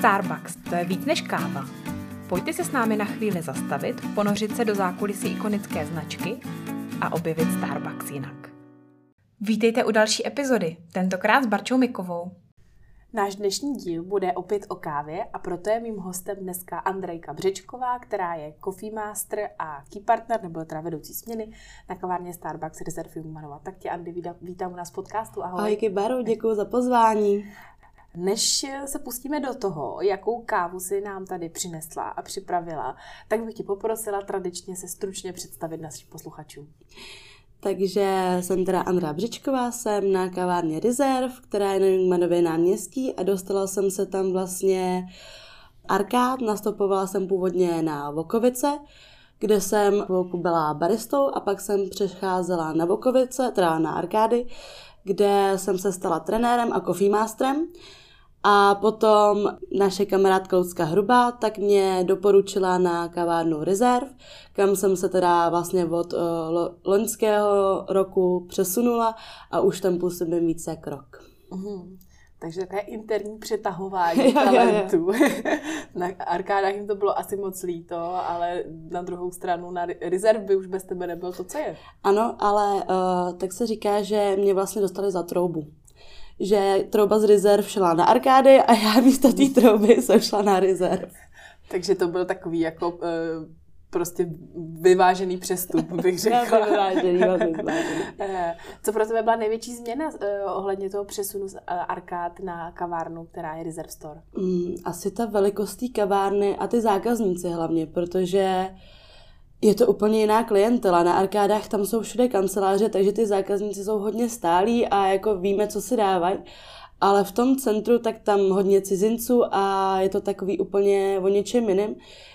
Starbucks, to je víc než káva. Pojďte se s námi na chvíli zastavit, ponořit se do zákulisí ikonické značky a objevit Starbucks jinak. Vítejte u další epizody, tentokrát s Barčou Mikovou. Náš dnešní díl bude opět o kávě a proto je mým hostem dneska Andrejka Břečková, která je coffee master a key partner, nebo teda vedoucí směny na kavárně Starbucks Reserve Humanova. Tak tě, Andy, vítám u nás v podcastu. Ahoj. Ahoj, Kybaru, děkuji za pozvání. Než se pustíme do toho, jakou kávu si nám tady přinesla a připravila, tak bych ti poprosila tradičně se stručně představit našim posluchačům. Takže jsem teda Andra Břičková, jsem na kavárně Reserve, která je na Jungmanově náměstí a dostala jsem se tam vlastně arkád, nastupovala jsem původně na Vokovice, kde jsem byla baristou a pak jsem přecházela na Vokovice, teda na arkády, kde jsem se stala trenérem a coffee masterem. A potom naše kamarádka Lucka Hrubá tak mě doporučila na kavárnu Reserve, kam jsem se teda vlastně od uh, loňského roku přesunula a už tam působím více jak rok. Uhum. Takže takové interní přetahování talentů. na arkádách jim to bylo asi moc líto, ale na druhou stranu na rezerv by už bez tebe nebyl to, co je. Ano, ale uh, tak se říká, že mě vlastně dostali za troubu že trouba z rezerv šla na arkády a já místo té trouby jsem šla na rezerv. Takže to byl takový jako uh, prostě vyvážený přestup, bych řekla. vyvážený, vyvážený. Eh, co pro tebe byla největší změna uh, ohledně toho přesunu z uh, arkád na kavárnu, která je Reserve Store? Mm, asi ta velikost té kavárny a ty zákazníci hlavně, protože je to úplně jiná klientela. Na arkádách tam jsou všude kanceláře, takže ty zákazníci jsou hodně stálí a jako víme, co si dávají. Ale v tom centru tak tam hodně cizinců a je to takový úplně o něčem jiném.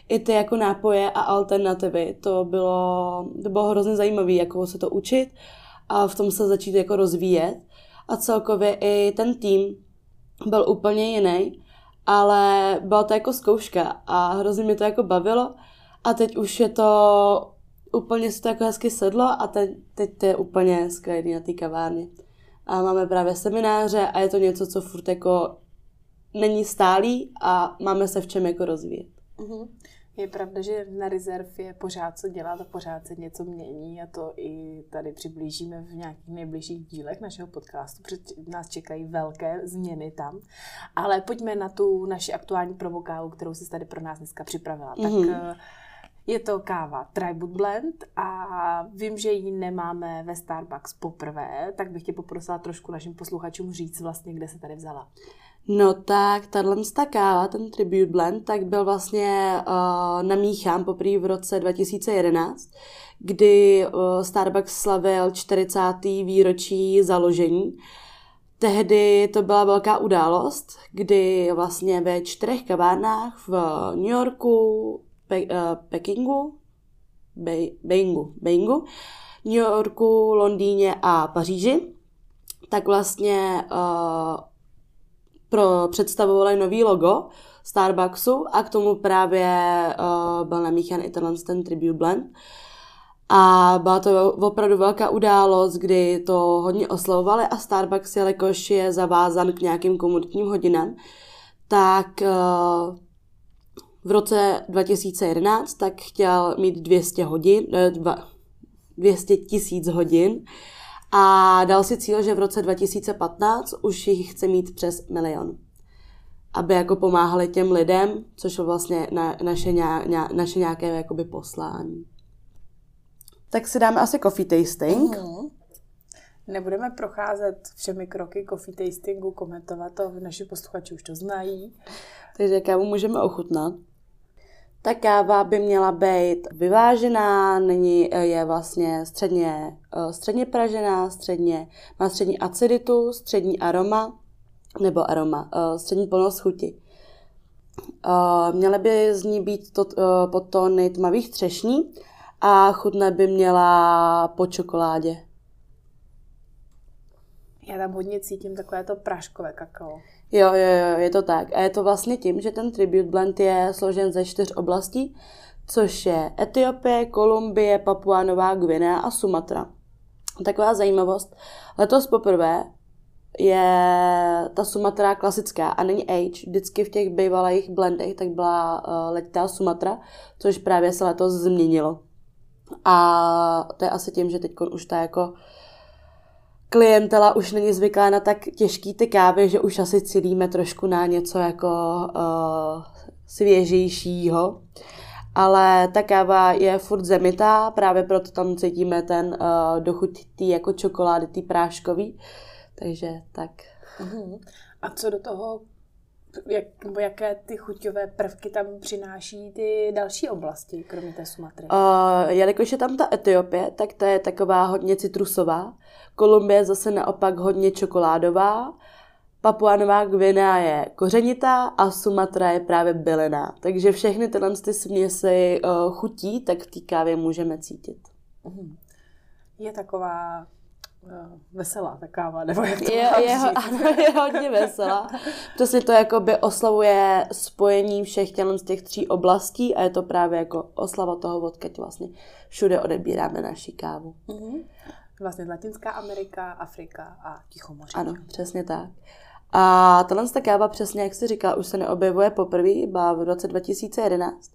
I ty jako nápoje a alternativy, to bylo, to bylo hrozně zajímavé, jako se to učit a v tom se začít jako rozvíjet. A celkově i ten tým byl úplně jiný, ale byla to jako zkouška a hrozně mě to jako bavilo. A teď už je to, úplně se to jako hezky sedlo a teď, teď to je úplně skvělý na té kavárně. A máme právě semináře a je to něco, co furt jako není stálý a máme se v čem jako rozvíjet. Uh-huh. Je pravda, že na rezerv je pořád co dělat a pořád se něco mění a to i tady přiblížíme v nějakých nejbližších dílech našeho podcastu, protože nás čekají velké změny tam. Ale pojďme na tu naši aktuální provokálu, kterou jsi tady pro nás dneska připravila. Mm-hmm. Tak mhm. Je to káva Tribute Blend a vím, že ji nemáme ve Starbucks poprvé, tak bych tě poprosila trošku našim posluchačům říct vlastně, kde se tady vzala. No tak, tahle káva, ten Tribute Blend, tak byl vlastně uh, namíchán poprvé v roce 2011, kdy uh, Starbucks slavil 40. výročí založení. Tehdy to byla velká událost, kdy vlastně ve čtyřech kavárnách v New Yorku, Pe- uh, Pekingu, Be- Beingu, Beingu, New Yorku, Londýně a Paříži, tak vlastně uh, pro, představovali nový logo Starbucksu a k tomu právě uh, byl namíchan i tenhle ten Tribute Blend. A byla to opravdu velká událost, kdy to hodně oslavovali a Starbucks, jelikož je zavázan k nějakým komunitním hodinám, tak uh, v roce 2011 tak chtěl mít 200 hodin, 200 tisíc hodin a dal si cíl, že v roce 2015 už jich chce mít přes milion. Aby jako pomáhali těm lidem, což je vlastně na, naše, ně, naše nějaké jakoby poslání. Tak si dáme asi coffee tasting. Mm. Nebudeme procházet všemi kroky coffee tastingu, komentovat to, naši posluchači už to znají. Takže kávu můžeme ochutnat. Ta káva by měla být vyvážená, není, je vlastně středně, eh, středně pražená, středně, má střední aciditu, střední aroma, nebo aroma, eh, střední plnost chuti. Eh, měly by z ní být to, podtóny tmavých třešní a chutne by měla po čokoládě. Já tam hodně cítím takové to práškové kakao. Jo, jo, jo, je to tak. A je to vlastně tím, že ten Tribute Blend je složen ze čtyř oblastí, což je Etiopie, Kolumbie, Papua Nová Gvinea a Sumatra. Taková zajímavost. Letos poprvé je ta Sumatra klasická a není age. Vždycky v těch bývalých blendech tak byla uh, letitá Sumatra, což právě se letos změnilo. A to je asi tím, že teď už ta jako klientela už není zvyklá na tak těžký ty kávy, že už asi cílíme trošku na něco jako uh, svěžejšího. Ale ta káva je furt zemitá, právě proto tam cítíme ten uh, dochuť tý jako čokolády, tý práškový. Takže tak. Uh-huh. A co do toho, jak, nebo jaké ty chuťové prvky tam přináší ty další oblasti, kromě té Sumatry? Uh, jelikož je tam ta Etiopie, tak to je taková hodně citrusová. Kolumbie zase naopak hodně čokoládová. Papua Nová Gvinea je kořenitá a Sumatra je právě byliná. Takže všechny tyhle ty směsi uh, chutí, tak v té kávě můžeme cítit. Uh-huh. Je taková veselá ta káva, nebo jak to je, je, ano, je hodně veselá. Přesně to jakoby oslavuje spojení všech z těch tří oblastí a je to právě jako oslava toho, odkud vlastně všude odebíráme naši kávu. Uh-huh. Vlastně Latinská Amerika, Afrika a Tichomoří. Ano, přesně tak. A tahle ta káva přesně, jak jsi říkala, už se neobjevuje poprvé, iba v roce 2011.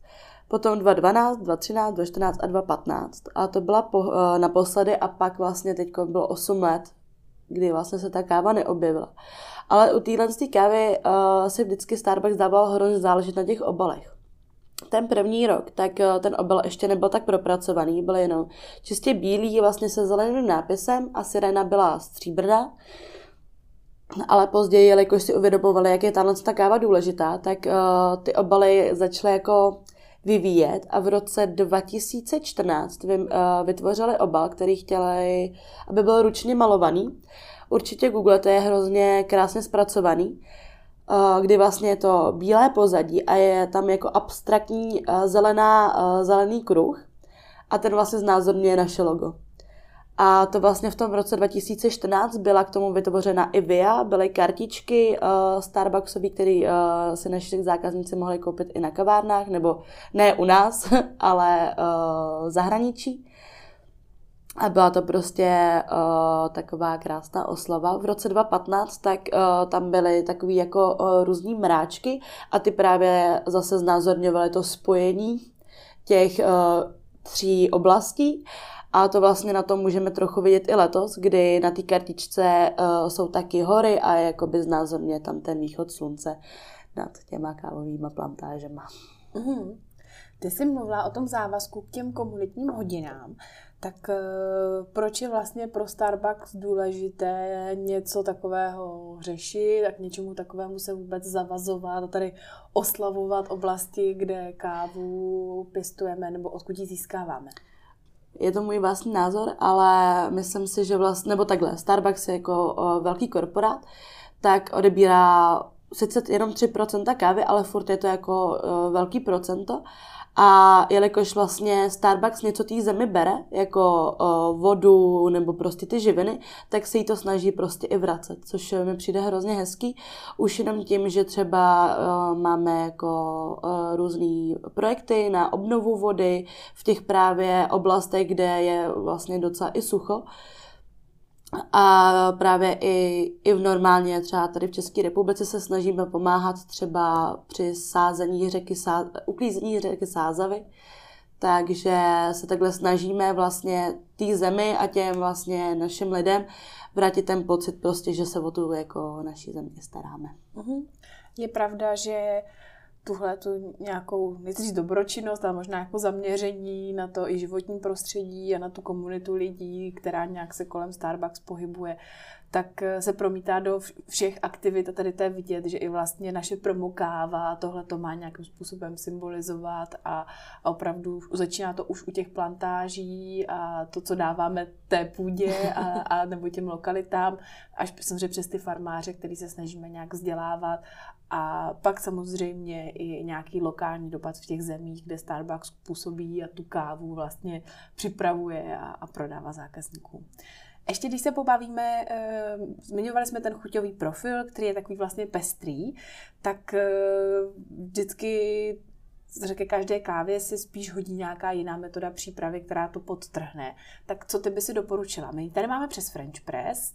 Potom 2012, 2013, 2014 a 2015. A to byla po, eh, naposledy a pak vlastně teď bylo 8 let, kdy vlastně se ta káva neobjevila. Ale u téhle kávy uh, se vždycky Starbucks dával hrozně záležet na těch obalech. Ten první rok, tak uh, ten obal ještě nebyl tak propracovaný, byl jenom čistě bílý, vlastně se zeleným nápisem a sirena byla stříbrná. Ale později, jelikož si uvědomovali, jak je tahle ta káva důležitá, tak uh, ty obaly začaly jako vyvíjet a v roce 2014 vy, uh, vytvořili obal, který chtěli, aby byl ručně malovaný. Určitě Google to je hrozně krásně zpracovaný, uh, kdy vlastně je to bílé pozadí a je tam jako abstraktní uh, zelená, zelený kruh a ten vlastně znázorňuje naše logo. A to vlastně v tom roce 2014 byla k tomu vytvořena i VIA, byly kartičky uh, Starbucksové, které uh, si naši zákazníci mohli koupit i na kavárnách, nebo ne u nás, ale uh, zahraničí. A byla to prostě uh, taková krásná oslava. V roce 2015 tak uh, tam byly takový jako uh, různý mráčky a ty právě zase znázorňovaly to spojení těch uh, tří oblastí. A to vlastně na tom můžeme trochu vidět i letos, kdy na té kartičce uh, jsou taky hory a jakoby znázorně tam ten východ slunce nad těma kávovými plantážema. Mm. Ty jsi mluvila o tom závazku k těm komunitním hodinám. Tak uh, proč je vlastně pro Starbucks důležité něco takového řešit, tak něčemu takovému se vůbec zavazovat a tady oslavovat oblasti, kde kávu pěstujeme nebo odkud ji získáváme? Je to můj vlastní názor, ale myslím si, že vlastně, nebo takhle, Starbucks je jako velký korporát, tak odebírá sice jenom 3% kávy, ale furt je to jako velký procento a jelikož vlastně Starbucks něco té zemi bere, jako o, vodu nebo prostě ty živiny, tak se jí to snaží prostě i vracet, což mi přijde hrozně hezký. Už jenom tím, že třeba o, máme jako o, různý projekty na obnovu vody v těch právě oblastech, kde je vlastně docela i sucho, a právě i, i v normálně, třeba tady v České republice se snažíme pomáhat třeba při sázení řeky, uklízení řeky Sázavy, takže se takhle snažíme vlastně té zemi a těm vlastně našim lidem vrátit ten pocit prostě, že se o tu jako naší země staráme. Mhm. Je pravda, že tuhle tu nějakou, nechci dobročinnost, ale možná jako zaměření na to i životní prostředí a na tu komunitu lidí, která nějak se kolem Starbucks pohybuje, tak eh, se promítá do všech aktivit a tady to je vidět, že i vlastně naše promokáva tohle to má nějakým způsobem symbolizovat a, a opravdu začíná to už u těch plantáží a to, co dáváme té půdě a, a nebo těm lokalitám, až samozřejmě přes ty farmáře, který se snažíme nějak vzdělávat a pak samozřejmě i nějaký lokální dopad v těch zemích, kde Starbucks působí a tu kávu vlastně připravuje a, a prodává zákazníkům. Ještě když se pobavíme, eh, zmiňovali jsme ten chuťový profil, který je takový vlastně pestrý, tak eh, vždycky řekne každé kávě si spíš hodí nějaká jiná metoda přípravy, která to podtrhne. Tak co ty by si doporučila? My tady máme přes French Press,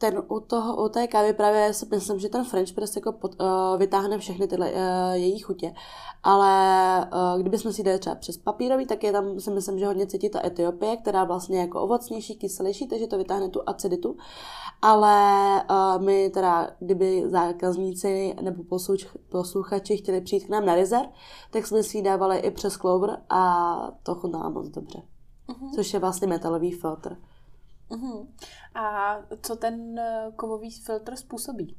ten u, toho, u té kávy právě si myslím, že ten French press jako pod, uh, vytáhne všechny tyhle uh, její chutě. Ale uh, kdybychom si dali třeba přes papírový, tak je tam si myslím, že hodně cítí ta Etiopie, která vlastně jako ovocnější, kyselější, takže to vytáhne tu aciditu. Ale uh, my teda, kdyby zákazníci nebo posluch, posluchači chtěli přijít k nám na Rizer, tak jsme si ji dávali i přes Clover a to chutná moc dobře. Uh-huh. Což je vlastně metalový filtr. Uh-huh. A co ten eh, kovový filtr způsobí?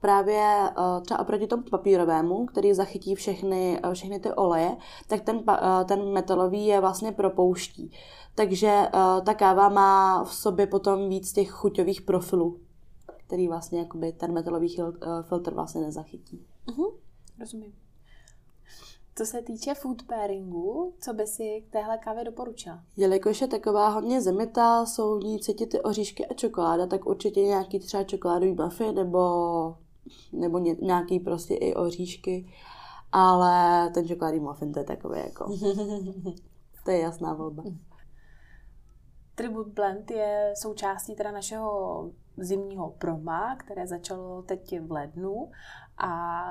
Právě uh, třeba oproti tomu papírovému, který zachytí všechny, uh, všechny ty oleje, tak ten, ten metalový je vlastně propouští. Takže ta káva má v sobě potom víc těch chuťových profilů, který vlastně jakoby ten metalový filtr vlastně nezachytí. Uh-huh. Rozumím. Co se týče food pairingu, co by si k téhle kávě doporučila? Jelikož je taková hodně zemitá, jsou v ní cítit ty oříšky a čokoláda, tak určitě nějaký třeba čokoládový muffin nebo, nebo ně, nějaký prostě i oříšky. Ale ten čokoládový muffin to je takový jako... to je jasná volba. Tribute Blend je součástí teda našeho zimního proma, které začalo teď v lednu a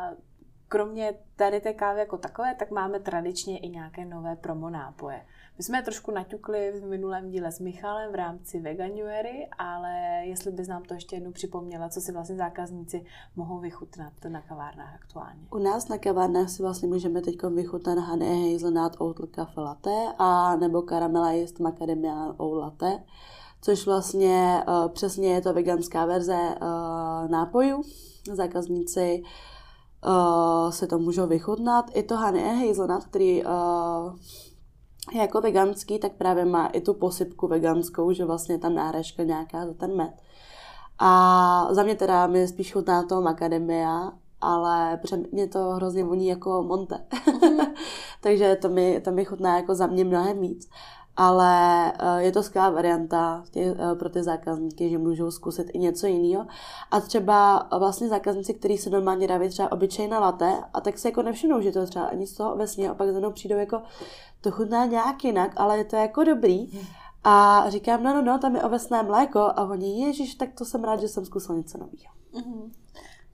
kromě tady té kávy jako takové, tak máme tradičně i nějaké nové promo nápoje. My jsme je trošku naťukli v minulém díle s Michalem v rámci Veganuary, ale jestli bys nám to ještě jednou připomněla, co si vlastně zákazníci mohou vychutnat na kavárnách aktuálně. U nás na kavárnách si vlastně můžeme teď vychutnat honey hazelnut oat cafe latte a nebo caramelized macadamia oat latte, což vlastně uh, přesně je to veganská verze uh, nápojů. Zákazníci uh, uh, se to můžou vychutnat. I to honey hazelnut, který uh, je jako veganský, tak právě má i tu posypku veganskou, že vlastně tam náhražka nějaká za ten med. A za mě teda mi spíš chutná to macadamia, ale mě to hrozně voní jako monte. Mm. Takže to mi, to mi chutná jako za mě mnohem víc ale eh, je to skvělá varianta eh, pro ty zákazníky, že můžou zkusit i něco jiného. A třeba vlastně zákazníci, kteří se normálně dávají třeba obyčejná latte, a tak se jako nevšimnou, že to třeba ani z toho ovesně, a pak za mnou přijdou jako, to chutná nějak jinak, ale je to jako dobrý. A říkám, no, no, no, tam je ovesné mléko a oni, ježiš, tak to jsem rád, že jsem zkusil něco nového. Mm-hmm.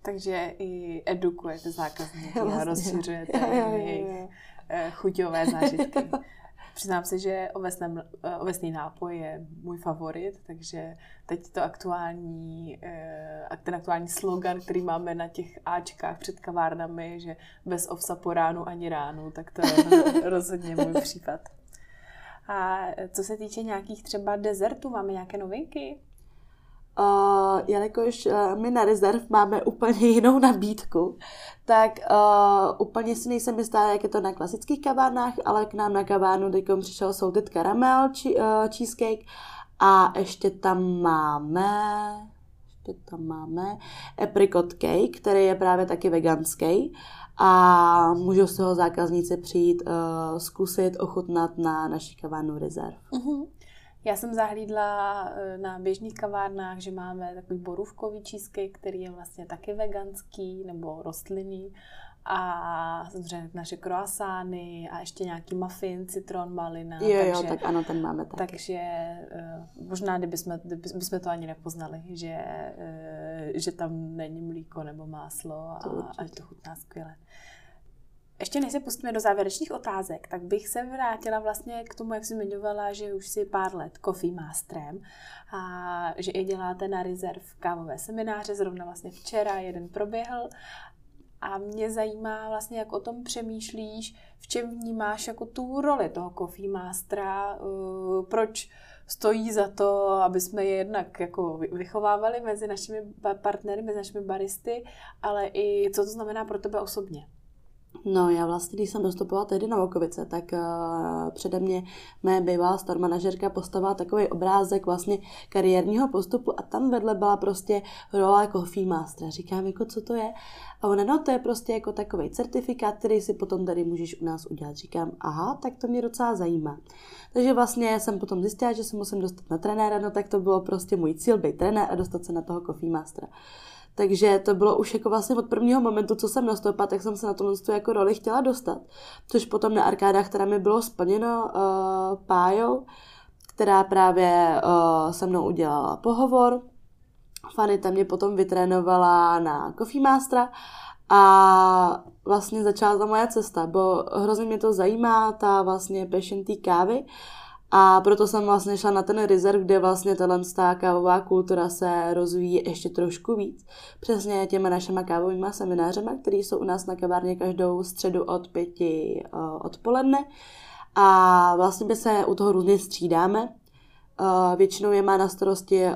Takže i edukujete zákazníky vlastně. a rozšiřujete jejich eh, chuťové zážitky. Přiznám se, že ovesný, eh, ovesný nápoj je můj favorit, takže teď to aktuální, eh, ten aktuální slogan, který máme na těch Ačkách před kavárnami, že bez ovsa po ránu ani ránu, tak to je rozhodně můj případ. A co se týče nějakých třeba dezertů, máme nějaké novinky? Uh, jelikož uh, my na rezerv máme úplně jinou nabídku, tak uh, úplně si nejsem jistá, jak je to na klasických kavárnách, ale k nám na kavárnu teď přišel Salted Caramel či, uh, Cheesecake a ještě tam máme ještě tam máme apricot cake, který je právě taky veganský a můžou z toho zákazníci přijít uh, zkusit, ochutnat na naší kavárnu rezerv. Uh-huh. Já jsem zahlídla eh, na běžných kavárnách, že máme takový borůvkový cheesecake, který je vlastně taky veganský nebo rostlinný a samozřejmě naše croissány a ještě nějaký muffin, citron, malina. Jo, takže, jo, tak ano, ten máme taky. Takže uh, možná, kdyby jsme, kdyby jsme to ani nepoznali, že, uh, že tam není mlíko nebo máslo a, a to chutná skvěle. Ještě než se pustíme do závěrečných otázek, tak bych se vrátila vlastně k tomu, jak jsi zmiňovala, že už si pár let Coffee Masterem a že i děláte na Reserve kávové semináře, zrovna vlastně včera jeden proběhl a mě zajímá vlastně, jak o tom přemýšlíš, v čem vnímáš jako tu roli toho Coffee Mastera, uh, proč stojí za to, aby jsme je jednak jako vychovávali mezi našimi partnery, mezi našimi baristy, ale i co to znamená pro tebe osobně. No, já vlastně, když jsem dostupovala tehdy na Vokovice, tak uh, přede mě mé bývalá star manažerka postavila takový obrázek vlastně kariérního postupu a tam vedle byla prostě role Coffee Master. Říkám, jako co to je? A ona, no to je prostě jako takový certifikát, který si potom tady můžeš u nás udělat. Říkám, aha, tak to mě docela zajímá. Takže vlastně jsem potom zjistila, že se musím dostat na trenéra, no tak to bylo prostě můj cíl být trenér a dostat se na toho Coffee Mastera. Takže to bylo už jako vlastně od prvního momentu, co jsem nastoupila, tak jsem se na tomhle jako roli chtěla dostat. Což potom na arkádách, která mi bylo splněno uh, pájou, která právě uh, se mnou udělala pohovor Fanny tam mě potom vytrénovala na Coffee Mastera a vlastně začala ta moje cesta, bo hrozně mě to zajímá, ta vlastně passion té kávy a proto jsem vlastně šla na ten rezerv, kde vlastně tato kávová kultura se rozvíjí ještě trošku víc. Přesně těma našima kávovými seminářema, které jsou u nás na kavárně každou středu od pěti uh, odpoledne. A vlastně my se u toho různě střídáme. Uh, většinou je má na starosti uh,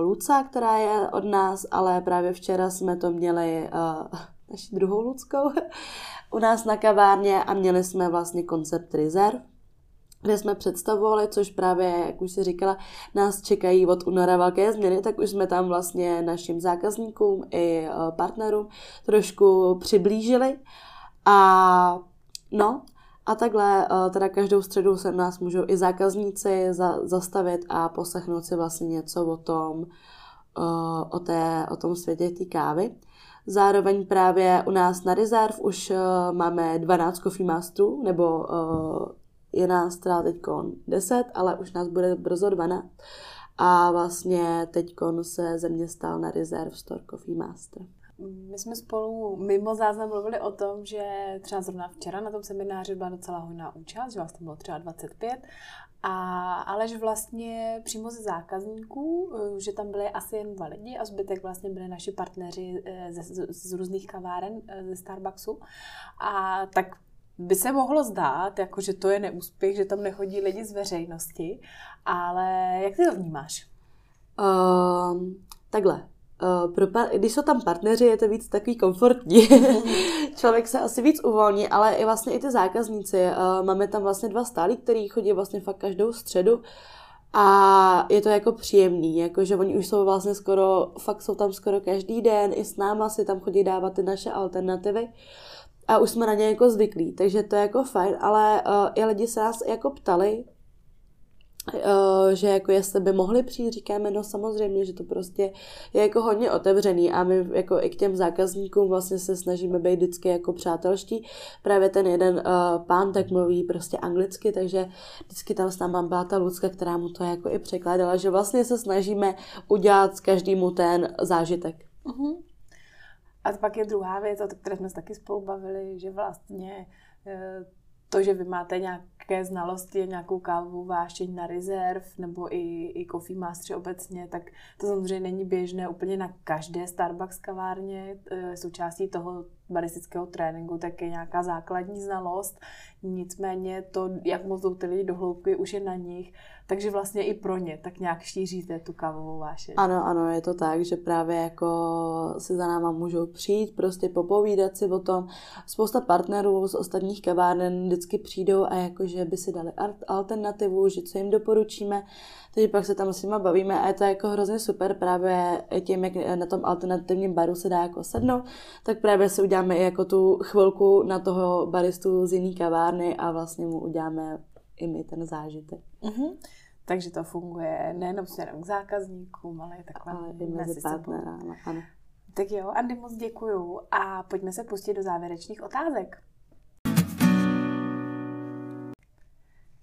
Luca, která je od nás, ale právě včera jsme to měli naši druhou Luckou u nás na kavárně a měli jsme vlastně koncept rezerv kde jsme představovali, což právě, jak už si říkala, nás čekají od února velké změny, tak už jsme tam vlastně našim zákazníkům i eh, partnerům trošku přiblížili. A no, a takhle eh, teda každou středu se nás můžou i zákazníci za, zastavit a poslechnout si vlastně něco o tom, eh, o, té, o tom světě té kávy. Zároveň právě u nás na Reserve už máme 12 coffee masterů, nebo je nás teda teď 10, ale už nás bude brzo 12. A vlastně teď se ze mě stal na Reserve Store Coffee Master. My jsme spolu mimo záznam mluvili o tom, že třeba zrovna včera na tom semináři byla docela hojná účast, že vás tam bylo třeba 25, a, ale že vlastně přímo ze zákazníků, eh, že tam byly asi jen dva lidi a zbytek vlastně byli naši partneři eh, z, z, z různých kaváren eh, ze Starbucksu. A tak by se mohlo zdát, jako že to je neúspěch, že tam nechodí lidi z veřejnosti, ale jak ty to vnímáš? Uh, takhle. Uh, pro par- když jsou tam partneři, je to víc takový komfortní. Člověk se asi víc uvolní, ale i vlastně i ty zákazníci. Uh, máme tam vlastně dva stálí, který chodí vlastně fakt každou středu. A je to jako příjemný, jako že oni už jsou vlastně skoro, fakt jsou tam skoro každý den, i s náma si tam chodí dávat ty naše alternativy. Uh, a už jsme na ně jako zvyklí, takže to je jako fajn, ale uh, i lidi se nás jako ptali, uh, že jako jestli by mohli přijít, říkáme, no samozřejmě, že to prostě je jako hodně otevřený a my jako i k těm zákazníkům vlastně se snažíme být vždycky jako přátelští. Právě ten jeden uh, pán tak mluví prostě anglicky, takže vždycky tam s náma byla ta Lucka, která mu to jako i překládala, že vlastně se snažíme udělat každému ten zážitek. Uh-huh. A pak je druhá věc, o které jsme se taky spolu bavili, že vlastně eh, to, že vy máte nějaké znalosti, nějakou kávu vášeň na rezerv nebo i, i coffee mastery obecně, tak to samozřejmě není běžné úplně na každé Starbucks kavárně. Eh, součástí toho baristického tréninku tak je nějaká základní znalost. Nicméně to, jak moc jdou ty lidi do hloubky, už je na nich takže vlastně i pro ně tak nějak šíříte tu kávovou vášeň. Ano, ano, je to tak, že právě jako si za náma můžou přijít, prostě popovídat si o tom. Spousta partnerů z ostatních kaváren vždycky přijdou a jakože by si dali alternativu, že co jim doporučíme. Takže pak se tam s nimi bavíme a je to jako hrozně super právě tím, jak na tom alternativním baru se dá jako sednout, tak právě si uděláme i jako tu chvilku na toho baristu z jiný kavárny a vlastně mu uděláme i my ten zážitek. Uh-huh. Takže to funguje nejenom směrem k zákazníkům, ale i takhle ale i mezi partnerama, ano. Tak jo, Andy, moc děkuju a pojďme se pustit do závěrečných otázek.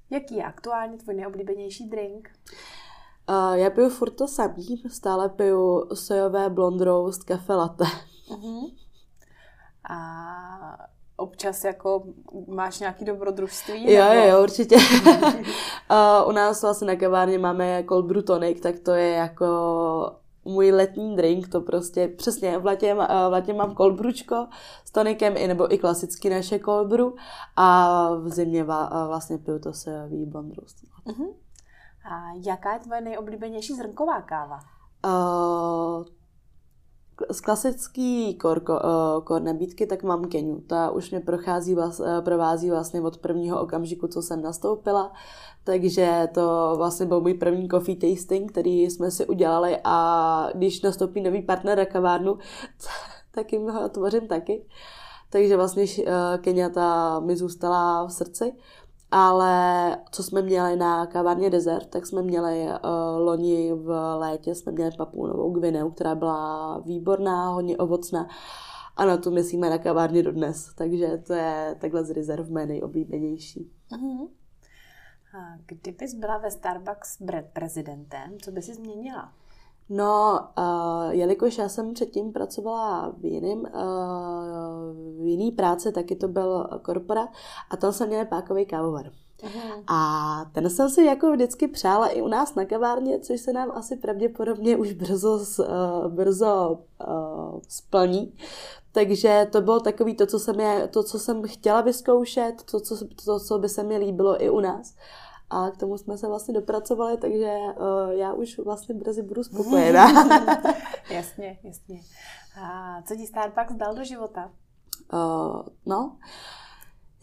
Jaký je aktuálně tvůj nejoblíbenější drink? Uh, já piju furt to samý, stále piju sojové blond roast kafe latte. Uh-huh. A občas jako máš nějaký dobrodružství? Jo, nebo... jo, určitě. u nás vlastně na kavárně máme cold brew tonic, tak to je jako můj letní drink, to prostě přesně v letě, v letě mám cold brewčko s tonikem, i, nebo i klasický naše cold brew a v zimě vlastně piju to se blond roast. Uh-huh. A jaká je tvoje nejoblíbenější zrnková káva? Uh, z klasický kor, uh, kor nabídky tak mám Keniu. Ta už mě prochází, uh, provází vlastně od prvního okamžiku, co jsem nastoupila. Takže to vlastně byl můj první coffee tasting, který jsme si udělali a když nastoupí nový partner na kavárnu, tak jim ho tvořím taky. Takže vlastně uh, Kenia ta mi zůstala v srdci. Ale co jsme měli na kavárně Desert, tak jsme měli uh, loni v létě, jsme měli papůnovou gvineu, která byla výborná, hodně ovocná. A na tu myslíme na kavárně dodnes. Takže to je takhle z rezerv mé nejoblíbenější. Uh-huh. A kdybys byla ve Starbucks prezidentem, co by si změnila? No, uh, jelikož já jsem předtím pracovala v jiným, uh, v jiný práci, taky to byl korpora a tam jsem měla pákový kávovar. Uhum. A ten jsem si jako vždycky přála i u nás na kavárně, což se nám asi pravděpodobně už brzo, uh, brzo uh, splní. Takže to bylo takový to, co jsem, je, to, co jsem chtěla vyzkoušet, to co, to, co by se mi líbilo i u nás. A k tomu jsme se vlastně dopracovali, takže uh, já už vlastně brzy budu spokojená. jasně, jasně. A co ti Starbucks dal do života? Uh, no,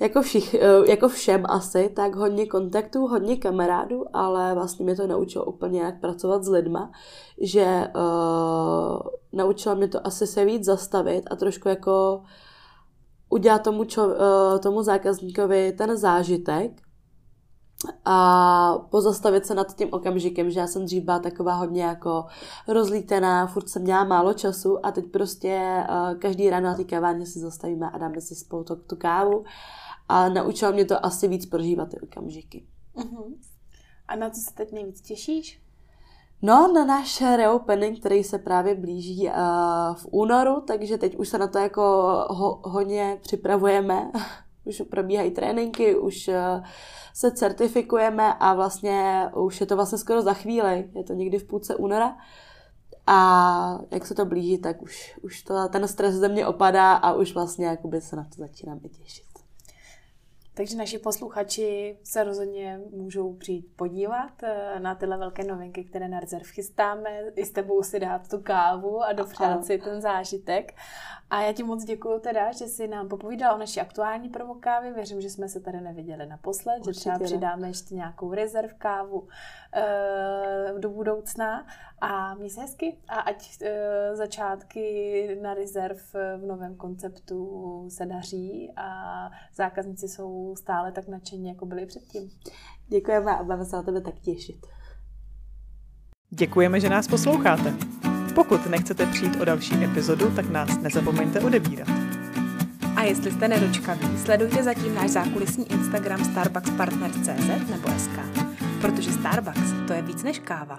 jako, všich, uh, jako všem asi, tak hodně kontaktů, hodně kamarádů, ale vlastně mě to naučilo úplně jak pracovat s lidma, že uh, naučila mě to asi se víc zastavit a trošku jako udělat tomu, čo, uh, tomu zákazníkovi ten zážitek, a pozastavit se nad tím okamžikem, že já jsem dřív byla taková hodně jako rozlítená, furt jsem měla málo času a teď prostě uh, každý ráno na té kavárně si zastavíme a dáme si spolu to, tu kávu a naučila mě to asi víc prožívat ty okamžiky. Uh-huh. A na co se teď nejvíc těšíš? No, na náš reopening, který se právě blíží uh, v únoru, takže teď už se na to jako ho, hodně připravujeme. už probíhají tréninky, už uh, se certifikujeme a vlastně už je to vlastně skoro za chvíli, je to někdy v půlce února. A jak se to blíží, tak už, už to, ten stres ze mě opadá a už vlastně jakoby se na to začínám i těšit. Takže naši posluchači se rozhodně můžou přijít podívat eh, na tyhle velké novinky, které na rezerv chystáme, i s tebou si dát tu kávu a dopřát si ten zážitek. A já ti moc děkuji teda, že jsi nám popovídala o naší aktuální promokávě. Věřím, že jsme se tady neviděli naposled, Určitě že třeba přidáme ještě nějakou rezerv kávu uh, do budoucna. A měj se hezky a ať uh, začátky na rezerv v novém konceptu se daří a zákazníci jsou stále tak nadšení, jako byli předtím. Děkujeme a budeme se na tebe tak těšit. Děkujeme, že nás posloucháte. Pokud nechcete přijít o další epizodu, tak nás nezapomeňte odebírat. A jestli jste nedočkaví, sledujte zatím náš zákulisní Instagram starbuckspartners.cz nebo SK, protože Starbucks to je víc než káva.